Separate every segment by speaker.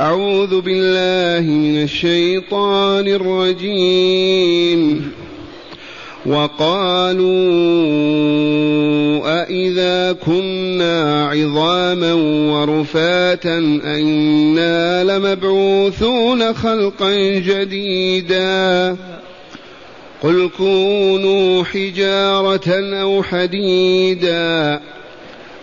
Speaker 1: أعوذ بالله من الشيطان الرجيم وقالوا أإذا كنا عظاما ورفاتا أئنا لمبعوثون خلقا جديدا قل كونوا حجارة أو حديدا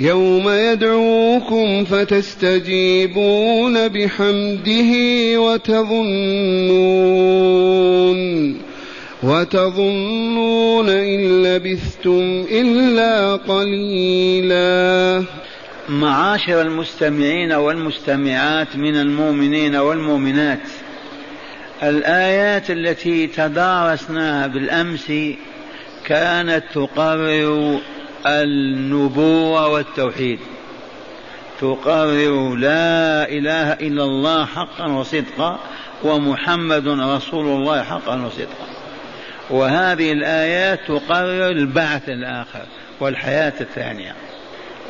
Speaker 1: يوم يدعوكم فتستجيبون بحمده وتظنون وتظنون إن لبثتم إلا قليلا
Speaker 2: معاشر المستمعين والمستمعات من المؤمنين والمؤمنات الآيات التي تدارسناها بالأمس كانت تقرر النبوة والتوحيد تقرر لا إله إلا الله حقا وصدقا ومحمد رسول الله حقا وصدقا وهذه الآيات تقرر البعث الآخر والحياة الثانية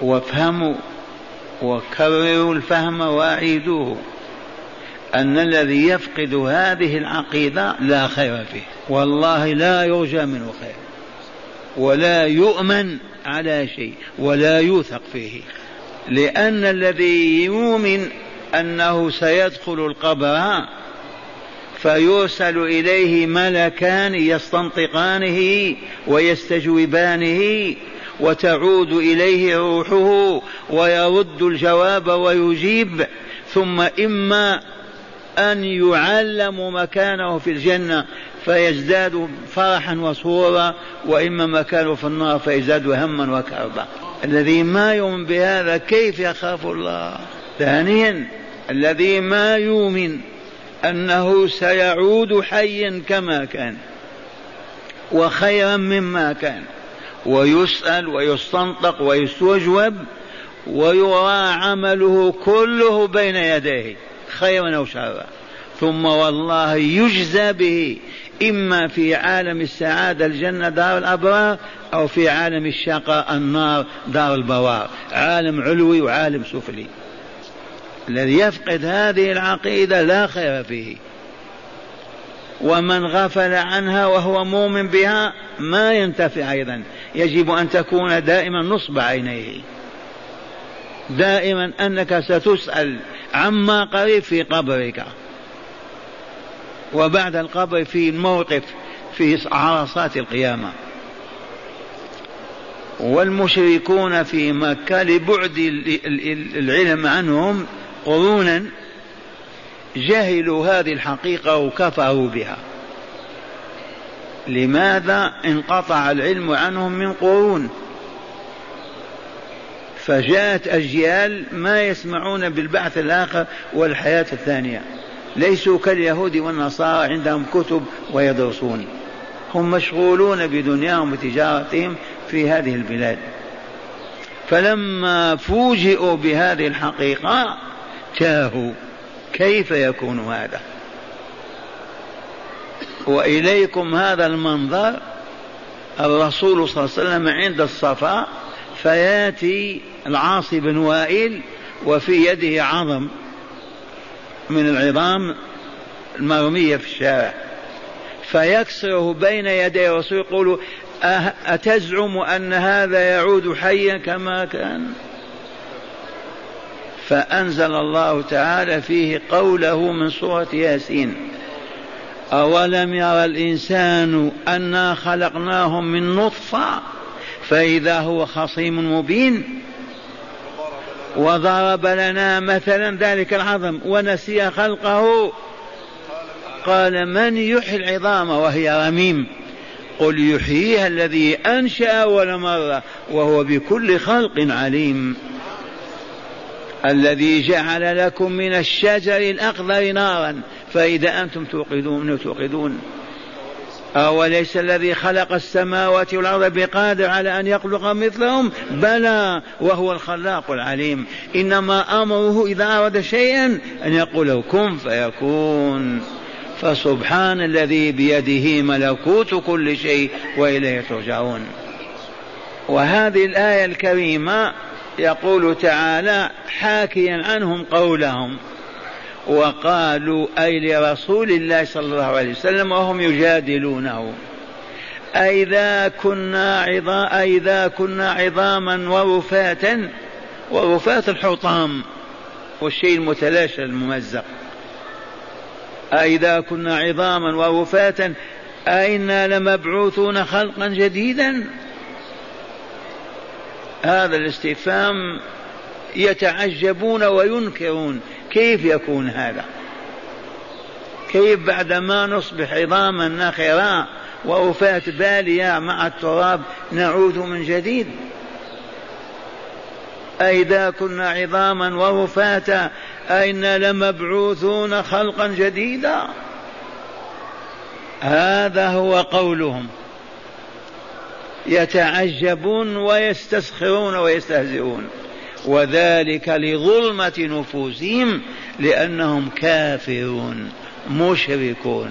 Speaker 2: وافهموا وكرروا الفهم وأعيدوه أن الذي يفقد هذه العقيدة لا خير فيه والله لا يرجى منه خير ولا يؤمن على شيء ولا يوثق فيه لأن الذي يؤمن أنه سيدخل القبر فيرسل إليه ملكان يستنطقانه ويستجوبانه وتعود إليه روحه ويرد الجواب ويجيب ثم إما أن يعلم مكانه في الجنة فيزداد فرحا وسرورا وإما ما كانوا في النار فيزداد هما وكربا الذي ما يؤمن بهذا كيف يخاف الله ثانيا الذي ما يؤمن أنه سيعود حيا كما كان وخيرا مما كان ويسأل ويستنطق ويستجوب ويرى عمله كله بين يديه خيرا أو شرا ثم والله يجزى به إما في عالم السعادة الجنة دار الأبرار أو في عالم الشقاء النار دار البوار عالم علوي وعالم سفلي الذي يفقد هذه العقيدة لا خير فيه ومن غفل عنها وهو مؤمن بها ما ينتفع أيضا يجب أن تكون دائما نصب عينيه دائما أنك ستسأل عما قريب في قبرك وبعد القبر في موقف في عرصات القيامة والمشركون في مكة لبعد العلم عنهم قرونا جهلوا هذه الحقيقة وكفروا بها لماذا انقطع العلم عنهم من قرون فجاءت أجيال ما يسمعون بالبعث الآخر والحياة الثانية ليسوا كاليهود والنصارى عندهم كتب ويدرسون هم مشغولون بدنياهم وتجارتهم في هذه البلاد فلما فوجئوا بهذه الحقيقة تاهوا كيف يكون هذا وإليكم هذا المنظر الرسول صلى الله عليه وسلم عند الصفا فياتي العاص بن وائل وفي يده عظم من العظام المرمية في الشارع فيكسره بين يدي الرسول يقول أه-، أتزعم أن هذا يعود حيا كما كان فأنزل الله تعالى فيه قوله من سورة ياسين أولم يرى الإنسان أنا خلقناه من نطفة فإذا هو خصيم مبين وضرب لنا مثلا ذلك العظم ونسي خلقه قال من يحيي العظام وهي رميم قل يحييها الذي انشا اول مره وهو بكل خلق عليم الذي جعل لكم من الشجر الاخضر نارا فاذا انتم توقدون توقدون أوليس الذي خلق السماوات والأرض بقادر على أن يخلق مثلهم بلى وهو الخلاق العليم إنما أمره إذا أراد شيئا أن يقول كن فيكون فسبحان الذي بيده ملكوت كل شيء وإليه ترجعون وهذه الآية الكريمة يقول تعالى حاكيا عنهم قولهم وقالوا أي لرسول الله صلى الله عليه وسلم وهم يجادلونه أئذا كنا عظا أئذا كنا عظاما ورفاتا ورفات الحطام والشيء المتلاشى الممزق أئذا كنا عظاما ورفاتا أئنا لمبعوثون خلقا جديدا هذا الاستفهام يتعجبون وينكرون كيف يكون هذا كيف بعدما نصبح عظاما نخرا وأوفاة بالية مع التراب نعود من جديد أئذا كنا عظاما ورفاتا أئنا لمبعوثون خلقا جديدا هذا هو قولهم يتعجبون ويستسخرون ويستهزئون وذلك لظلمة نفوسهم لأنهم كافرون مشركون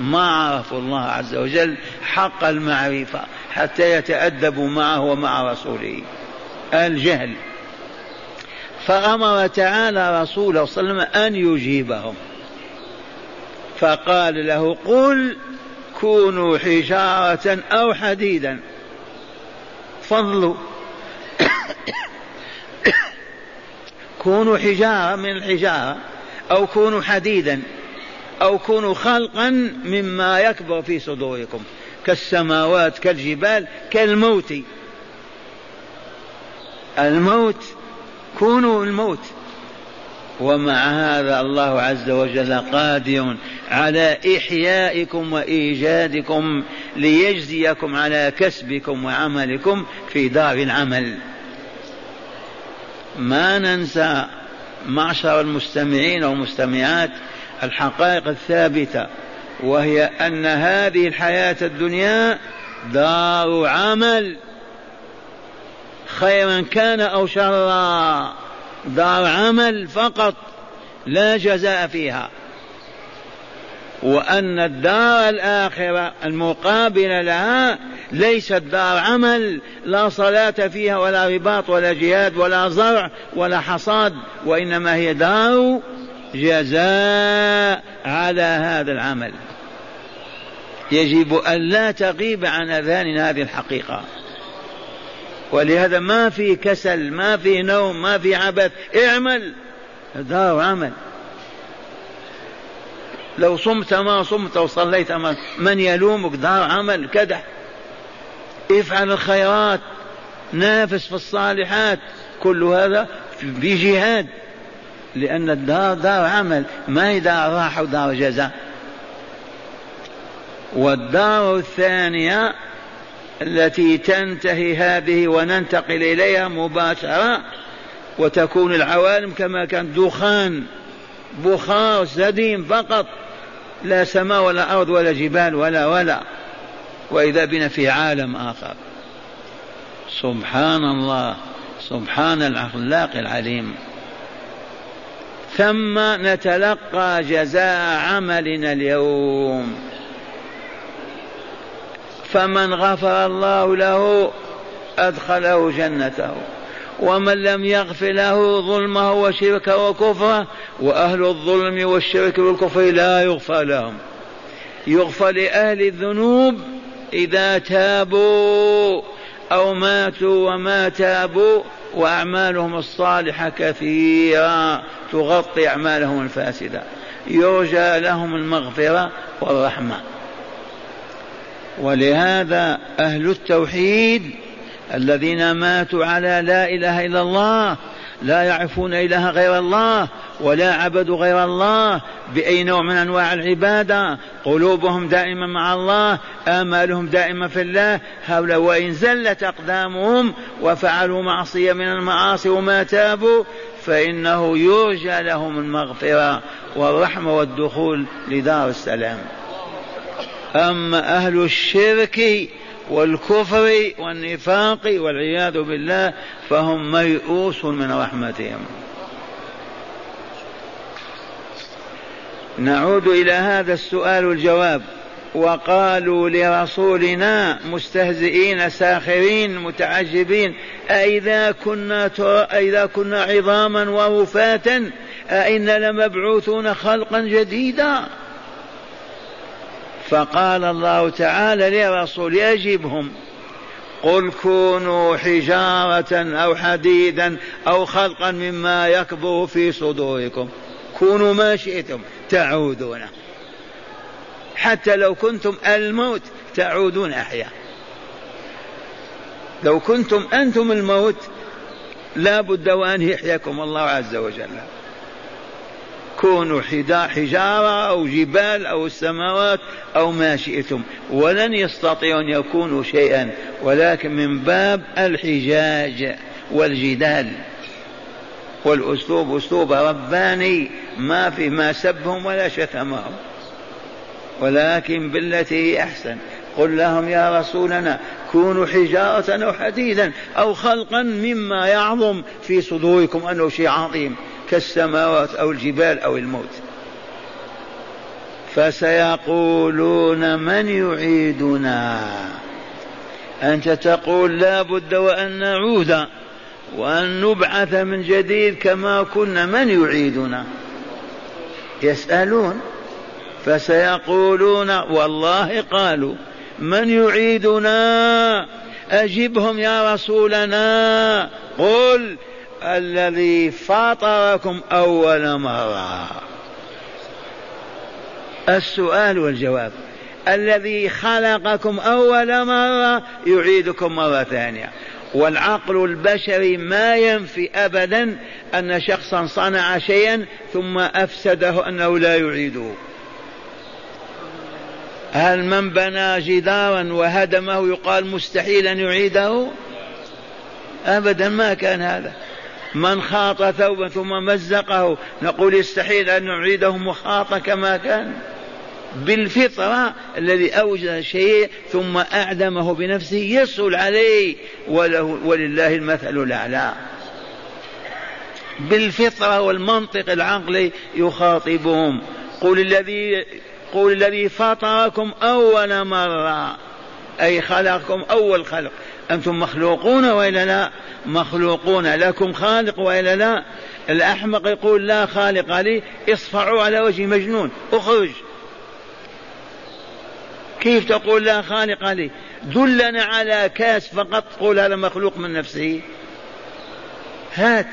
Speaker 2: ما عرفوا الله عز وجل حق المعرفة حتى يتأدبوا معه ومع رسوله الجهل فأمر تعالى رسوله صلى الله عليه وسلم أن يجيبهم فقال له قل كونوا حجارة أو حديدا فضلوا كونوا حجارة من الحجارة أو كونوا حديدا أو كونوا خلقا مما يكبر في صدوركم كالسماوات كالجبال كالموت الموت كونوا الموت ومع هذا الله عز وجل قادر على إحيائكم وإيجادكم ليجزيكم على كسبكم وعملكم في دار العمل ما ننسى معشر المستمعين والمستمعات الحقائق الثابته وهي ان هذه الحياه الدنيا دار عمل خيرا كان او شرا دار عمل فقط لا جزاء فيها وأن الدار الآخرة المقابلة لها ليست دار عمل لا صلاة فيها ولا رباط ولا جهاد ولا زرع ولا حصاد وإنما هي دار جزاء على هذا العمل يجب ألا تغيب عن أذهاننا هذه الحقيقة ولهذا ما في كسل ما في نوم ما في عبث اعمل دار عمل لو صمت ما صمت وصليت ما من يلومك دار عمل كدح افعل الخيرات نافس في الصالحات كل هذا بجهاد لأن الدار دار عمل ما هي دار راحة ودار جزاء والدار الثانية التي تنتهي هذه وننتقل إليها مباشرة وتكون العوالم كما كان دخان بخار سديم فقط لا سماء ولا أرض ولا جبال ولا ولا وإذا بنا في عالم آخر سبحان الله سبحان الأخلاق العليم ثم نتلقى جزاء عملنا اليوم فمن غفر الله له أدخله جنته ومن لم يغفر له ظلمه وشركه وكفره وأهل الظلم والشرك والكفر لا يغفر لهم يغفر لأهل الذنوب إذا تابوا أو ماتوا وما تابوا وأعمالهم الصالحة كثيرة تغطي أعمالهم الفاسدة يرجى لهم المغفرة والرحمة ولهذا أهل التوحيد الذين ماتوا على لا إله إلا الله لا يعرفون إله غير الله ولا عبدوا غير الله بأي نوع من أنواع العبادة قلوبهم دائما مع الله آمالهم دائما في الله هؤلاء وإن زلت أقدامهم وفعلوا معصية من المعاصي وما تابوا فإنه يرجى لهم المغفرة والرحمة والدخول لدار السلام أما أهل الشرك والكفر والنفاق والعياذ بالله فهم ميؤوس من رحمتهم نعود الى هذا السؤال والجواب وقالوا لرسولنا مستهزئين ساخرين متعجبين أإذا كنا أإذا كنا عظاما ورفاتا أإنا لمبعوثون خلقا جديدا فقال الله تعالى لرسول أجبهم قل كونوا حجارة أو حديدا أو خلقا مما يكبر في صدوركم كونوا ما شئتم تعودون حتى لو كنتم الموت تعودون أحياء لو كنتم أنتم الموت لا بد وأن يحياكم الله عز وجل كونوا حجارة أو جبال أو السماوات أو ما شئتم ولن يستطيعوا أن يكونوا شيئا ولكن من باب الحجاج والجدال والأسلوب أسلوب رباني ما في ما سبهم ولا شتمهم ولكن بالتي هي أحسن قل لهم يا رسولنا كونوا حجارة أو حديدا أو خلقا مما يعظم في صدوركم أنه شيء عظيم كالسماوات أو الجبال أو الموت فسيقولون من يعيدنا أنت تقول لا بد وأن نعود وأن نبعث من جديد كما كنا من يعيدنا يسألون فسيقولون والله قالوا من يعيدنا أجبهم يا رسولنا قل الذي فاطركم أول مرة السؤال والجواب الذي خلقكم أول مرة يعيدكم مرة ثانية والعقل البشري ما ينفي أبدا أن شخصا صنع شيئا ثم أفسده أنه لا يعيده هل من بنى جدارا وهدمه يقال مستحيل أن يعيده أبدا ما كان هذا من خاط ثوبا ثم مزقه نقول يستحيل أن نعيده مخاط كما كان بالفطرة الذي أوجد شيء ثم أعدمه بنفسه يسهل عليه وله ولله المثل الأعلى بالفطرة والمنطق العقلي يخاطبهم قل الذي قل الذي فطركم أول مرة أي خلقكم أول خلق أنتم مخلوقون وإلا لا مخلوقون لكم خالق وإلا لا الأحمق يقول لا خالق لي اصفعوا على وجه مجنون اخرج كيف تقول لا خالق لي دلنا على كاس فقط قول هذا مخلوق من نفسه هات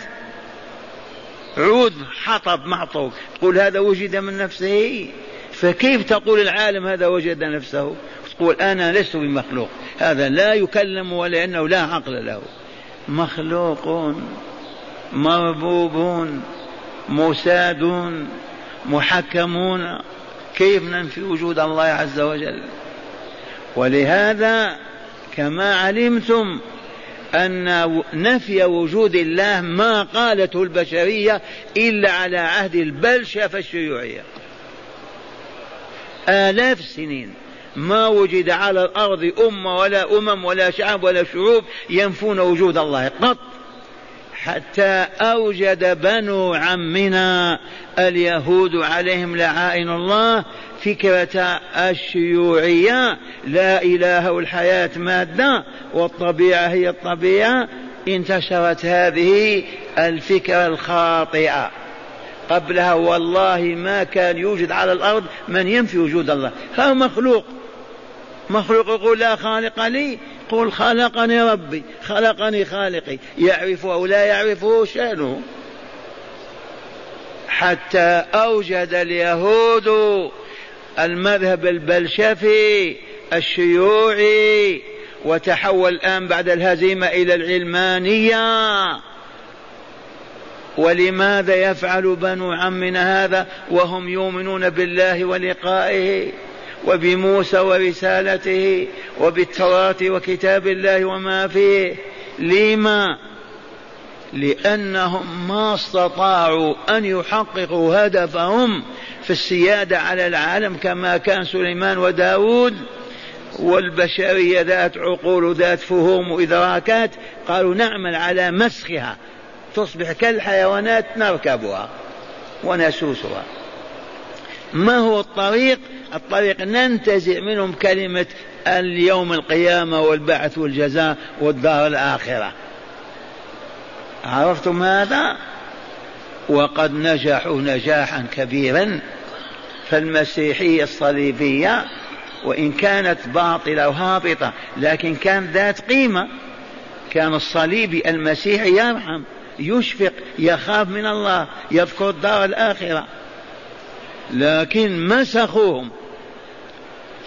Speaker 2: عود حطب معطوك قل هذا وجد من نفسه فكيف تقول العالم هذا وجد نفسه يقول أنا لست بمخلوق هذا لا يكلم ولأنه لا عقل له مخلوق مربوبون مسادون محكمون كيف ننفي وجود الله عز وجل ولهذا كما علمتم أن نفي وجود الله ما قالته البشرية إلا على عهد البلشفة الشيوعية آلاف السنين ما وجد على الأرض أمة ولا أمم ولا شعب ولا شعوب ينفون وجود الله قط حتى أوجد بنو عمنا اليهود عليهم لعائن الله فكرة الشيوعية لا إله والحياة مادة والطبيعة هي الطبيعة انتشرت هذه الفكرة الخاطئة قبلها والله ما كان يوجد على الأرض من ينفي وجود الله هذا مخلوق مخلوق يقول لا خالق لي قل خلقني ربي خلقني خالقي يعرفه أو لا يعرفه شأنه حتى أوجد اليهود المذهب البلشفي الشيوعي وتحول الآن بعد الهزيمة إلى العلمانية ولماذا يفعل بنو عمنا هذا وهم يؤمنون بالله ولقائه وبموسى ورسالته وبالتوراة وكتاب الله وما فيه لما لأنهم ما استطاعوا أن يحققوا هدفهم في السيادة على العالم كما كان سليمان وداود والبشرية ذات عقول وذات فهوم وإدراكات قالوا نعمل على مسخها تصبح كالحيوانات نركبها ونسوسها ما هو الطريق الطريق ننتزع منهم كلمة اليوم القيامة والبعث والجزاء والدار الآخرة عرفتم هذا وقد نجحوا نجاحا كبيرا فالمسيحية الصليبية وإن كانت باطلة وهابطة لكن كانت ذات قيمة كان الصليبي المسيحي يرحم يشفق يخاف من الله يذكر الدار الآخرة لكن مسخوهم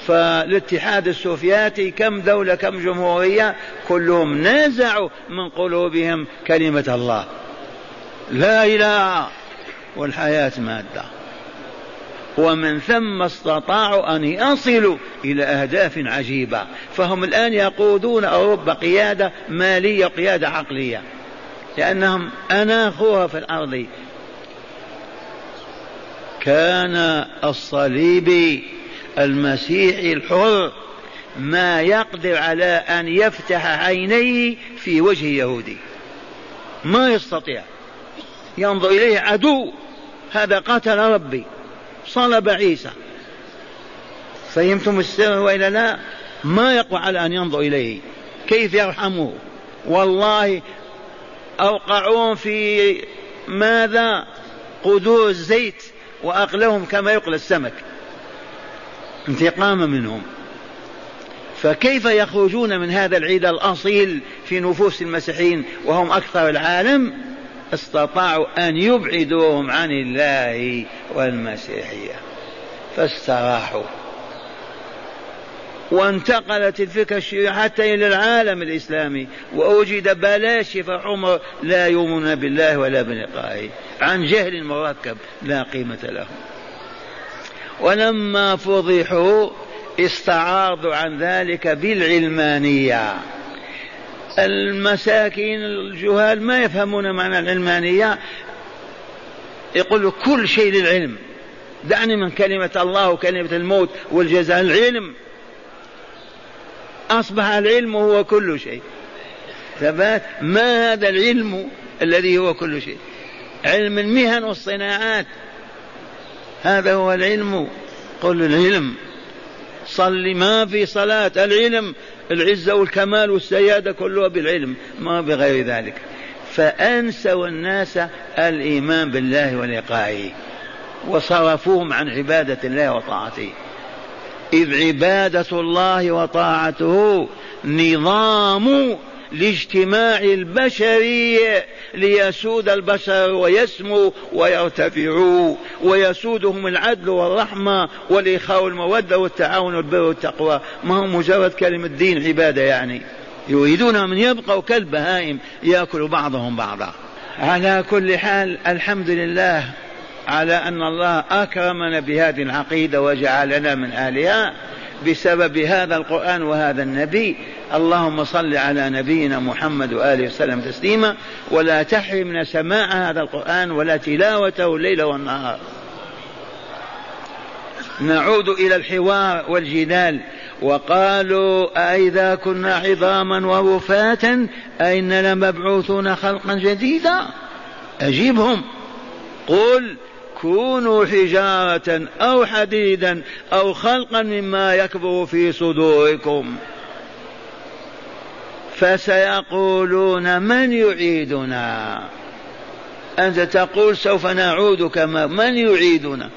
Speaker 2: فالاتحاد السوفياتي كم دولة كم جمهورية كلهم نازعوا من قلوبهم كلمة الله لا إله والحياة مادة ومن ثم استطاعوا أن يصلوا إلى أهداف عجيبة فهم الآن يقودون أوروبا قيادة مالية قيادة عقلية لأنهم أناخوها في الأرض كان الصليبي المسيحي الحر ما يقدر على أن يفتح عينيه في وجه يهودي ما يستطيع ينظر إليه عدو هذا قتل ربي صلب عيسى فهمتم السر وإلا لا ما يقوى على أن ينظر إليه كيف يرحمه والله أوقعوهم في ماذا قدور الزيت وأقلهم كما يقلى السمك انتقاما منهم فكيف يخرجون من هذا العيد الأصيل في نفوس المسيحيين وهم أكثر العالم استطاعوا أن يبعدوهم عن الله والمسيحية فاستراحوا وانتقلت الفكرة الشيوعية حتى إلى العالم الإسلامي وأوجد بلاشف شفاء حمر لا يؤمنون بالله ولا بلقائه عن جهل مركب لا قيمة له ولما فضحوا استعارضوا عن ذلك بالعلمانية المساكين الجهال ما يفهمون معنى العلمانية يقول كل شيء للعلم دعني من كلمة الله وكلمة الموت والجزاء العلم أصبح العلم هو كل شيء ثبات ما هذا العلم الذي هو كل شيء علم المهن والصناعات هذا هو العلم قل العلم صل ما في صلاة العلم العزة والكمال والسيادة كلها بالعلم ما بغير ذلك فأنسوا الناس الإيمان بالله ولقائه وصرفوهم عن عبادة الله وطاعته إذ عبادة الله وطاعته نظام لاجتماع البشرية ليسود البشر ويسمو ويرتفعوا ويسودهم العدل والرحمة والإخاء والمودة والتعاون والبر والتقوى ما هو مجرد كلمة دين عبادة يعني يريدون أن يبقوا كالبهائم يأكل بعضهم بعضا على كل حال الحمد لله على أن الله أكرمنا بهذه العقيدة وجعلنا من أهلها بسبب هذا القرآن وهذا النبي اللهم صل على نبينا محمد وآله وسلم تسليما ولا تحرمنا سماع هذا القرآن ولا تلاوته الليل والنهار نعود إلى الحوار والجدال وقالوا أئذا كنا عظاما ورفاتا أئنا لمبعوثون خلقا جديدا أجيبهم قل كونوا حجارة أو حديدا أو خلقا مما يكبر في صدوركم فسيقولون من يعيدنا أنت تقول سوف نعود كما من يعيدنا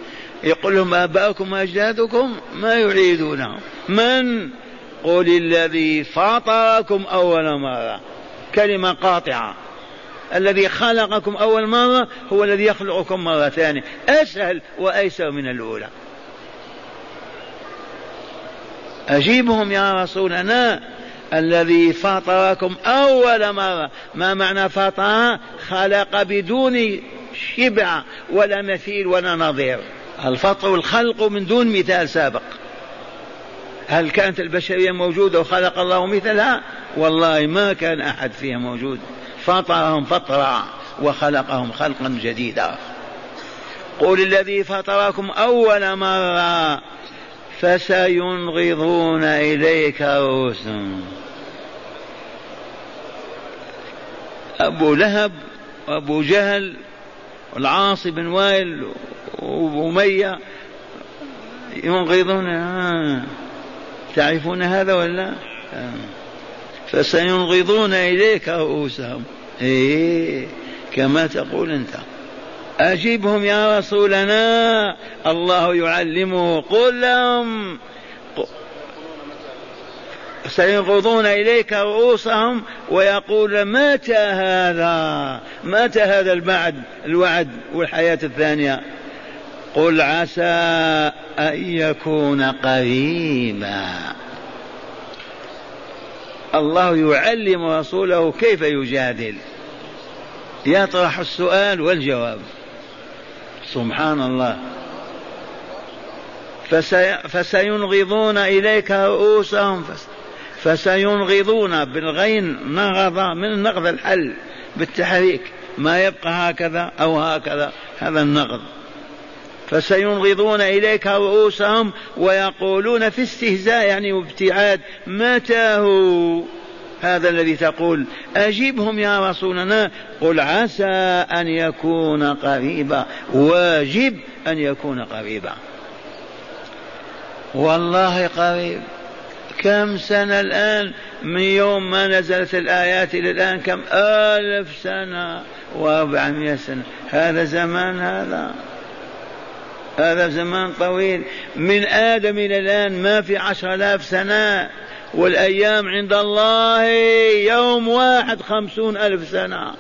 Speaker 2: يقول لهم آباؤكم أجدادكم ما يعيدنا من قل الذي فاطركم أول مرة كلمة قاطعة الذي خلقكم أول مرة هو الذي يخلقكم مرة ثانية أسهل وأيسر من الأولى أجيبهم يا رسولنا الذي فطركم أول مرة ما معنى فطر خلق بدون شبع ولا مثيل ولا نظير الفطر الخلق من دون مثال سابق هل كانت البشرية موجودة وخلق الله مثلها والله ما كان أحد فيها موجود فطرهم فطرا وخلقهم خلقا جديدا قل الذي فطركم أول مرة فسينغضون إليك رؤوسهم أبو لهب وأبو جهل والعاص بن وائل وابو اميه ينغضون آه. تعرفون هذا ولا آه. فسينغضون إليك رؤوسهم إيه، كما تقول أنت أجبهم يا رسولنا الله يعلمه قل لهم سينقضون إليك رؤوسهم ويقول متى هذا متى هذا البعد الوعد والحياة الثانية قل عسى أن يكون قريبا الله يعلم رسوله كيف يجادل يطرح السؤال والجواب سبحان الله فسي... فسينغضون إليك رؤوسهم فس... فسينغضون بالغين نغض من نغض الحل بالتحريك ما يبقى هكذا أو هكذا هذا النغض فسينغضون إليك رؤوسهم ويقولون في استهزاء يعني وابتعاد متى هو هذا الذي تقول أجبهم يا رسولنا قل عسى أن يكون قريبا واجب أن يكون قريبا والله قريب كم سنة الآن من يوم ما نزلت الآيات إلى الآن كم ألف سنة وأربعمائة سنة هذا زمان هذا هذا زمان طويل من آدم إلى الآن ما في عشر آلاف سنة والأيام عند الله يوم واحد خمسون ألف سنة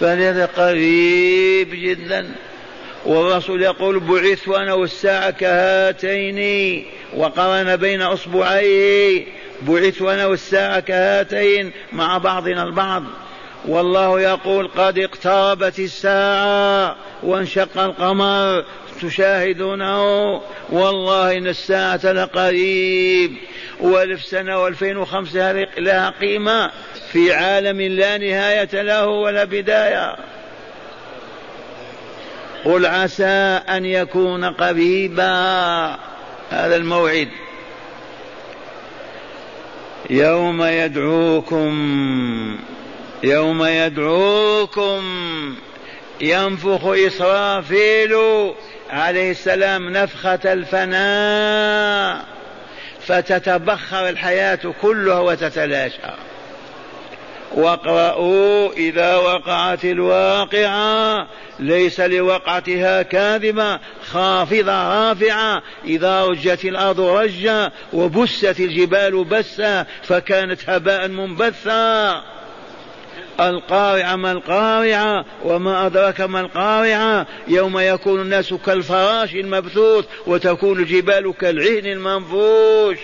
Speaker 2: فلهذا قريب جدا والرسول يقول بعثت أنا والساعة كهاتين وقرن بين أصبعيه بعثت أنا والساعة كهاتين مع بعضنا البعض والله يقول قد اقتربت الساعة وانشق القمر تشاهدونه والله إن الساعة لقريب وألف سنة وألفين وخمسة لها قيمة في عالم لا نهاية له ولا بداية قل عسى أن يكون قريبا هذا الموعد يوم يدعوكم يوم يدعوكم ينفخ إسرافيل عليه السلام نفخة الفناء فتتبخر الحياة كلها وتتلاشى واقرأوا إذا وقعت الواقعة ليس لوقعتها كاذبة خافضة رافعة إذا رجت الأرض رجا وبست الجبال بسا فكانت هباء منبثا القارعة ما القارعة وما أدراك ما القارعة يوم يكون الناس كالفراش المبثوث وتكون الجبال كالعهن المنفوش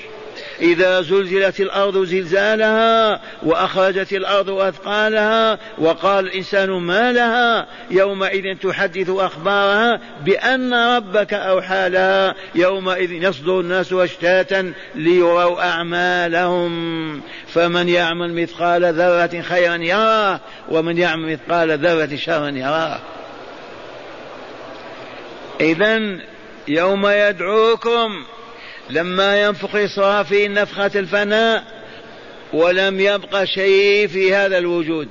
Speaker 2: إذا زلزلت الأرض زلزالها وأخرجت الأرض أثقالها وقال الإنسان ما لها يومئذ تحدث أخبارها بأن ربك أوحى لها يومئذ يصدر الناس أشتاتا ليروا أعمالهم فمن يعمل مثقال ذرة خيرا يراه ومن يعمل مثقال ذرة شرا يراه إذا يوم يدعوكم لما ينفخ صافي نفخة الفناء ولم يبقى شيء في هذا الوجود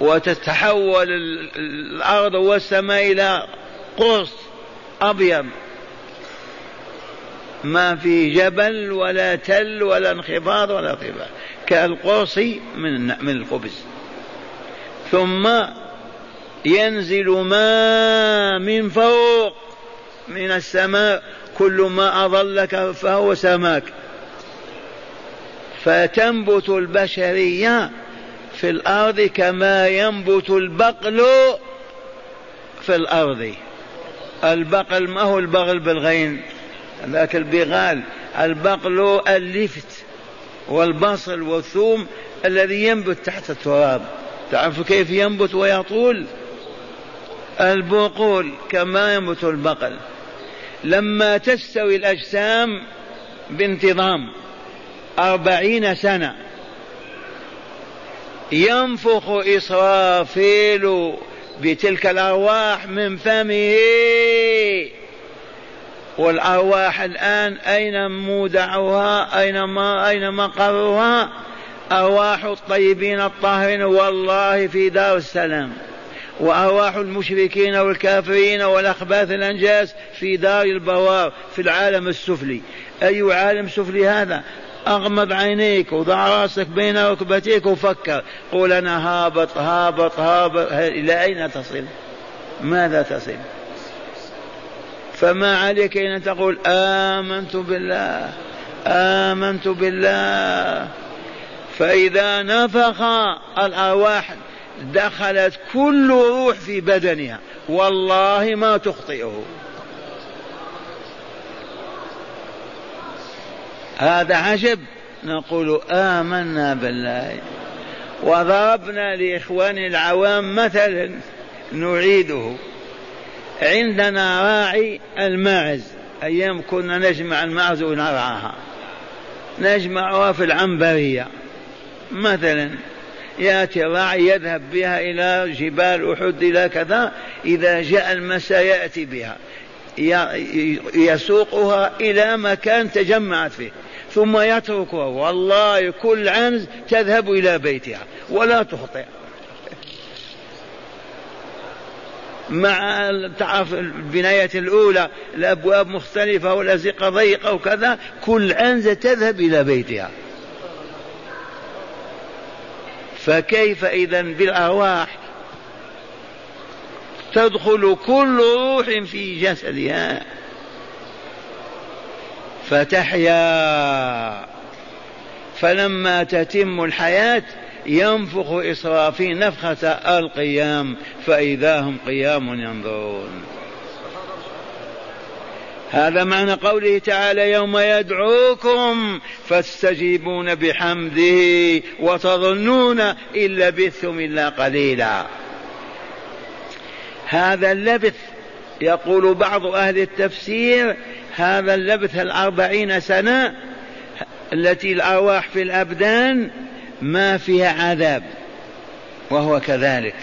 Speaker 2: وتتحول الأرض والسماء إلى قرص أبيض ما في جبل ولا تل ولا انخفاض ولا ارتفاع كالقرص من من الخبز ثم ينزل ماء من فوق من السماء كل ما أضلك فهو سماك فتنبت البشرية في الأرض كما ينبت البقل في الأرض البقل ما هو البغل بالغين ذاك البغال البقل اللفت والبصل والثوم الذي ينبت تحت التراب تعرف كيف ينبت ويطول البقول كما ينبت البقل لما تستوي الأجسام بانتظام أربعين سنة ينفخ إسرافيل بتلك الأرواح من فمه والأرواح الآن أين مودعها أين ما أين مقرها أرواح الطيبين الطاهرين والله في دار السلام وأرواح المشركين والكافرين والأخباث الأنجاس في دار البوار في العالم السفلي أي عالم سفلي هذا أغمض عينيك وضع راسك بين ركبتيك وفكر قول أنا هابط هابط هابط إلى أين تصل ماذا تصل فما عليك إلا أن تقول آمنت بالله آمنت بالله فإذا نفخ الأرواح دخلت كل روح في بدنها والله ما تخطئه هذا عجب نقول آمنا بالله وضربنا لإخوان العوام مثلا نعيده عندنا راعي الماعز أيام كنا نجمع الماعز ونرعاها نجمعها في العنبرية مثلا يأتي الراعي يذهب بها إلى جبال أحد إلى كذا إذا جاء المساء يأتي بها يسوقها إلى مكان تجمعت فيه ثم يتركها والله كل عنز تذهب إلى بيتها ولا تخطئ مع تعرف البناية الأولى الأبواب مختلفة والأزقة ضيقة وكذا كل عنزة تذهب إلى بيتها فكيف إذا بالأرواح تدخل كل روح في جسدها فتحيا فلما تتم الحياة ينفخ إسرافيل نفخة القيام فإذا هم قيام ينظرون هذا معنى قوله تعالى يوم يدعوكم فاستجيبون بحمده وتظنون إن لبثتم إلا قليلا هذا اللبث يقول بعض أهل التفسير هذا اللبث الأربعين سنة التي الأرواح في الأبدان ما فيها عذاب وهو كذلك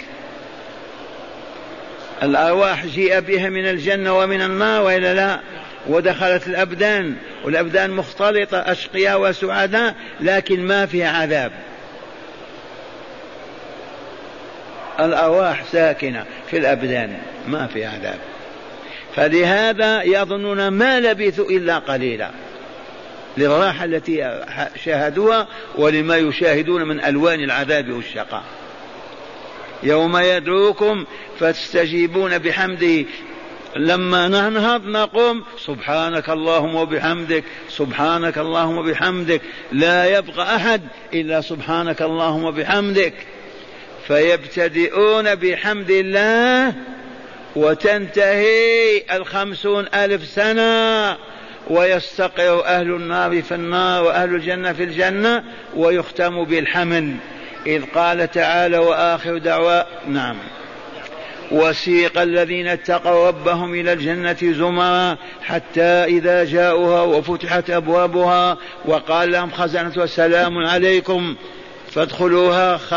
Speaker 2: الأرواح جيء بها من الجنة ومن النار وإلا لا ودخلت الأبدان والأبدان مختلطة أشقياء وسعداء لكن ما فيها عذاب الأرواح ساكنة في الأبدان ما في عذاب فلهذا يظنون ما لبثوا إلا قليلا للراحة التي شاهدوها ولما يشاهدون من ألوان العذاب والشقاء يوم يدعوكم فتستجيبون بحمده لما ننهض نقوم سبحانك اللهم وبحمدك سبحانك اللهم وبحمدك لا يبقى احد الا سبحانك اللهم وبحمدك فيبتدئون بحمد الله وتنتهي الخمسون ألف سنة ويستقر أهل النار في النار وأهل الجنة في الجنة ويختم بالحمل إذ قال تعالى وآخر دعوى نعم وسيق الذين اتقوا ربهم إلى الجنة زمرا حتى إذا جاءوها وفتحت أبوابها وقال لهم خزنتها سلام عليكم فادخلوها خ...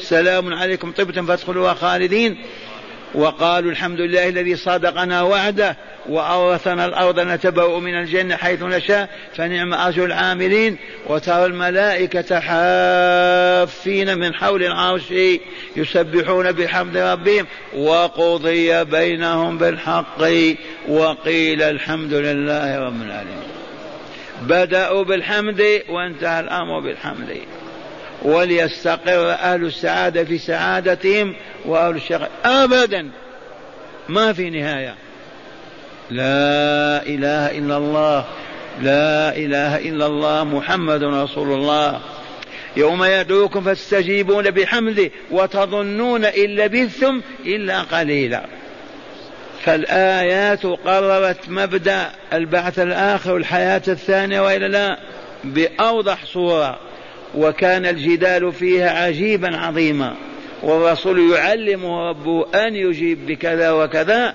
Speaker 2: سلام عليكم طبتم فادخلوها خالدين وقالوا الحمد لله الذي صدقنا وعده وأورثنا الأرض نتبوأ من الجنة حيث نشاء فنعم أجر العاملين وترى الملائكة حافين من حول العرش يسبحون بحمد ربهم وقضي بينهم بالحق وقيل الحمد لله رب العالمين بدأوا بالحمد وانتهى الأمر بالحمد وليستقر أهل السعادة في سعادتهم وأهل الشقاء أبدا ما في نهاية لا إله إلا الله لا إله إلا الله محمد رسول الله يوم يدعوكم فاستجيبون بحمده وتظنون إن لبثتم إلا قليلا فالآيات قررت مبدأ البعث الآخر والحياة الثانية وإلا لا بأوضح صورة وكان الجدال فيها عجيبا عظيما والرسول يعلم ربه أن يجيب بكذا وكذا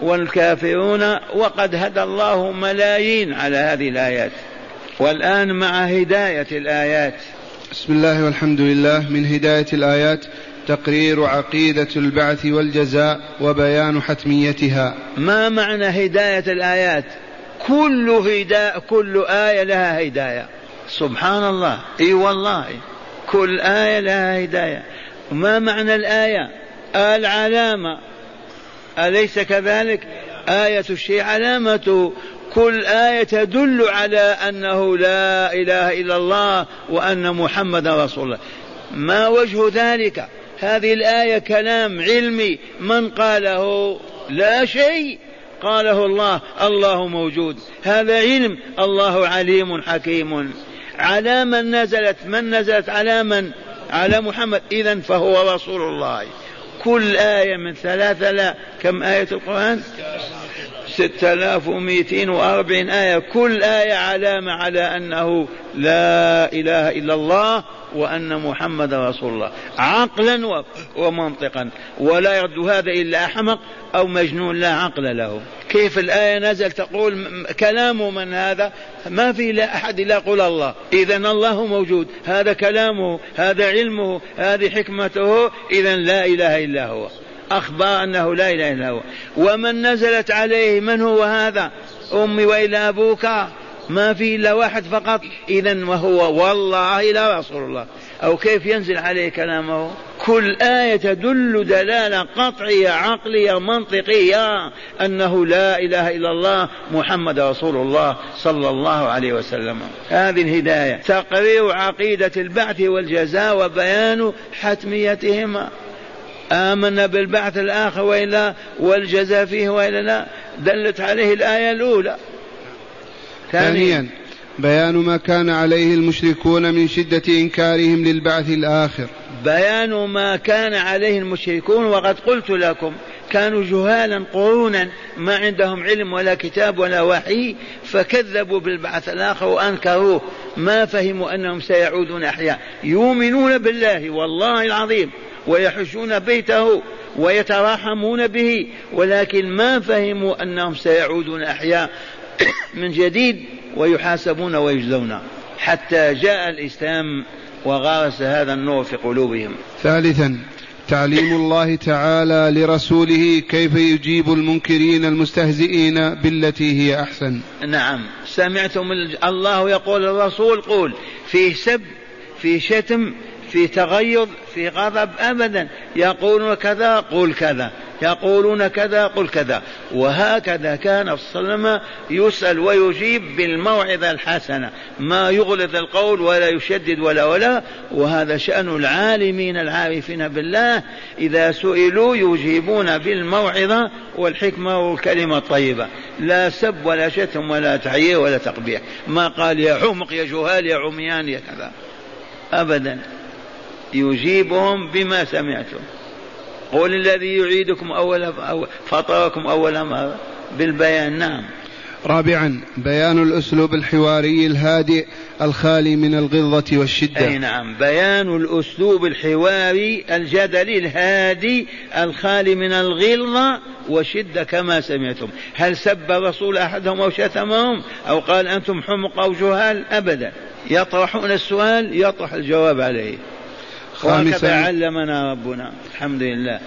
Speaker 2: والكافرون وقد هدى الله ملايين على هذه الآيات والآن مع هداية الآيات
Speaker 3: بسم الله والحمد لله من هداية الآيات تقرير عقيدة البعث والجزاء وبيان حتميتها
Speaker 2: ما معنى هداية الآيات كل, هدا... كل آية لها هداية سبحان الله اي والله كل آية لها هداية ما معنى الآية العلامة أليس كذلك آية الشيء علامته كل آية تدل على أنه لا إله إلا الله وأن محمد رسول الله ما وجه ذلك هذه الآية كلام علمي من قاله لا شيء قاله الله الله موجود هذا علم الله عليم حكيم على من نزلت من نزلت على من على محمد إذا فهو رسول الله كل آية من ثلاثة لا كم آية القرآن 6240 آية كل آية علامة على أنه لا إله إلا الله وأن محمد رسول الله عقلا ومنطقا ولا يرد هذا إلا أحمق أو مجنون لا عقل له كيف الآية نزل تقول كلام من هذا ما في لا أحد إلا قل الله إذا الله موجود هذا كلامه هذا علمه هذه حكمته إذا لا إله إلا هو أخبر أنه لا إله إلا هو ومن نزلت عليه من هو هذا أمي وإلى أبوك ما في إلا واحد فقط إذا وهو والله إلى رسول الله أو كيف ينزل عليه كلامه كل آية تدل دلالة قطعية عقلية منطقية أنه لا إله إلا الله محمد رسول الله صلى الله عليه وسلم هذه الهداية تقرير عقيدة البعث والجزاء وبيان حتميتهما آمنا بالبعث الآخر وإلا والجزاء فيه وإلا لا دلت عليه الآية الأولى
Speaker 3: ثانيا بيان ما كان عليه المشركون من شدة إنكارهم للبعث الآخر
Speaker 2: بيان ما كان عليه المشركون وقد قلت لكم كانوا جهالا قرونا ما عندهم علم ولا كتاب ولا وحي فكذبوا بالبعث الآخر وأنكروه ما فهموا أنهم سيعودون أحياء يؤمنون بالله والله العظيم ويحجون بيته ويتراحمون به ولكن ما فهموا أنهم سيعودون أحياء من جديد ويحاسبون ويجزون حتى جاء الإسلام وغرس هذا النور في قلوبهم
Speaker 3: ثالثا تعليم الله تعالى لرسوله كيف يجيب المنكرين المستهزئين بالتي هي احسن.
Speaker 2: نعم، سمعتم الله يقول الرسول قول فيه سب فيه شتم في تغيظ في غضب أبدا يقولون كذا قل كذا يقولون كذا قل كذا وهكذا كان صلى الله عليه يسأل ويجيب بالموعظة الحسنة ما يغلظ القول ولا يشدد ولا ولا وهذا شأن العالمين العارفين بالله إذا سئلوا يجيبون بالموعظة والحكمة والكلمة الطيبة لا سب ولا شتم ولا تعيير ولا تقبيح ما قال يا عمق يا جهال يا عميان يا كذا أبدا يجيبهم بما سمعتم قل الذي يعيدكم أول فطركم أول مرة بالبيان نعم
Speaker 3: رابعا بيان الأسلوب الحواري الهادئ الخالي من الغلظة والشدة
Speaker 2: أي نعم بيان الأسلوب الحواري الجدلي الهادي الخالي من الغلظة والشدة كما سمعتم هل سب رسول أحدهم أو شتمهم أو قال أنتم حمق أو جهال أبدا يطرحون السؤال يطرح الجواب عليه خامسا علمنا ربنا الحمد لله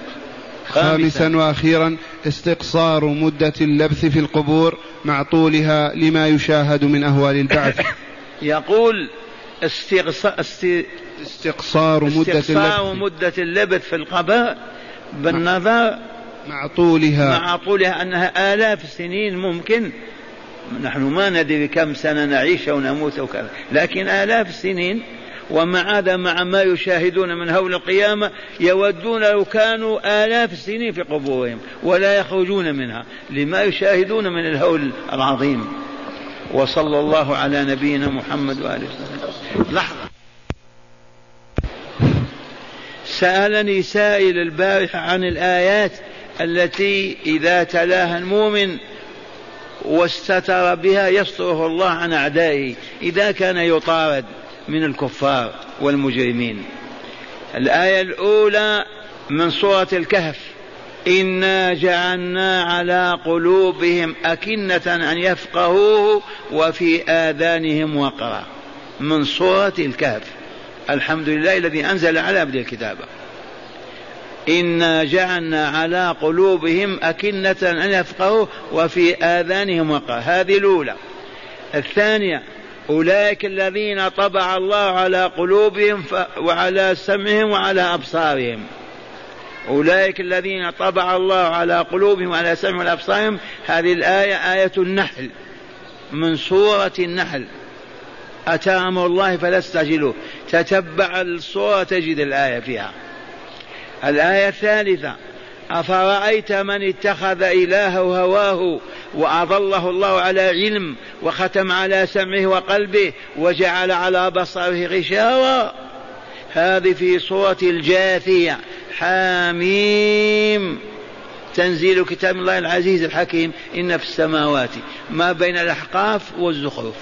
Speaker 3: خامسا واخيرا استقصار مده اللبث في القبور مع طولها لما يشاهد من اهوال البعث
Speaker 2: يقول استقصا است... استقصار مده استقصار مده اللبث في القبر بالنظر مع طولها مع طولها انها الاف السنين ممكن نحن ما ندري كم سنه نعيش أو نموت أو كذا لكن الاف السنين ومع هذا مع ما يشاهدون من هول القيامة يودون لو كانوا آلاف السنين في قبورهم ولا يخرجون منها لما يشاهدون من الهول العظيم وصلى الله على نبينا محمد وآله وسلم لحظة سألني سائل البارحة عن الآيات التي إذا تلاها المؤمن واستتر بها يستره الله عن أعدائه إذا كان يطارد من الكفار والمجرمين الآية الأولى من سورة الكهف إنا جعلنا على قلوبهم أكنة أن يفقهوه وفي آذانهم وقرا من سورة الكهف الحمد لله الذي أنزل على عبد الكتاب إنا جعلنا على قلوبهم أكنة أن يفقهوه وفي آذانهم وقرا هذه الأولى الثانية أولئك الذين طبع الله على قلوبهم وعلى سمعهم وعلى أبصارهم أولئك الذين طبع الله على قلوبهم وعلى سمعهم وعلى أبصارهم هذه الآية آية النحل من سورة النحل أتى أمر الله فلا استعجلوه تتبع الصورة تجد الآية فيها الآية الثالثة أفرأيت من اتخذ إلهه هواه وأضله الله على علم وختم على سمعه وقلبه وجعل على بصره غشاوة هذه في سورة الجاثية حاميم تنزيل كتاب الله العزيز الحكيم إن في السماوات ما بين الأحقاف والزخرف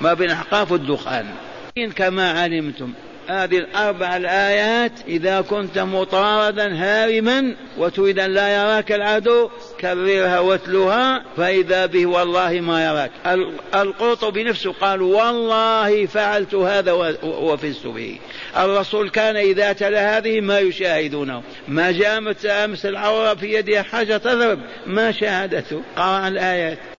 Speaker 2: ما بين الأحقاف والدخان كما علمتم هذه الأربع الآيات إذا كنت مطاردا هارما وتريد أن لا يراك العدو كررها واتلها فإذا به والله ما يراك القرطبي نفسه قال والله فعلت هذا وفزت به الرسول كان إذا تلا هذه ما يشاهدونه ما جامت أمس العورة في يدها حاجة تضرب ما شاهدته قرأ الآيات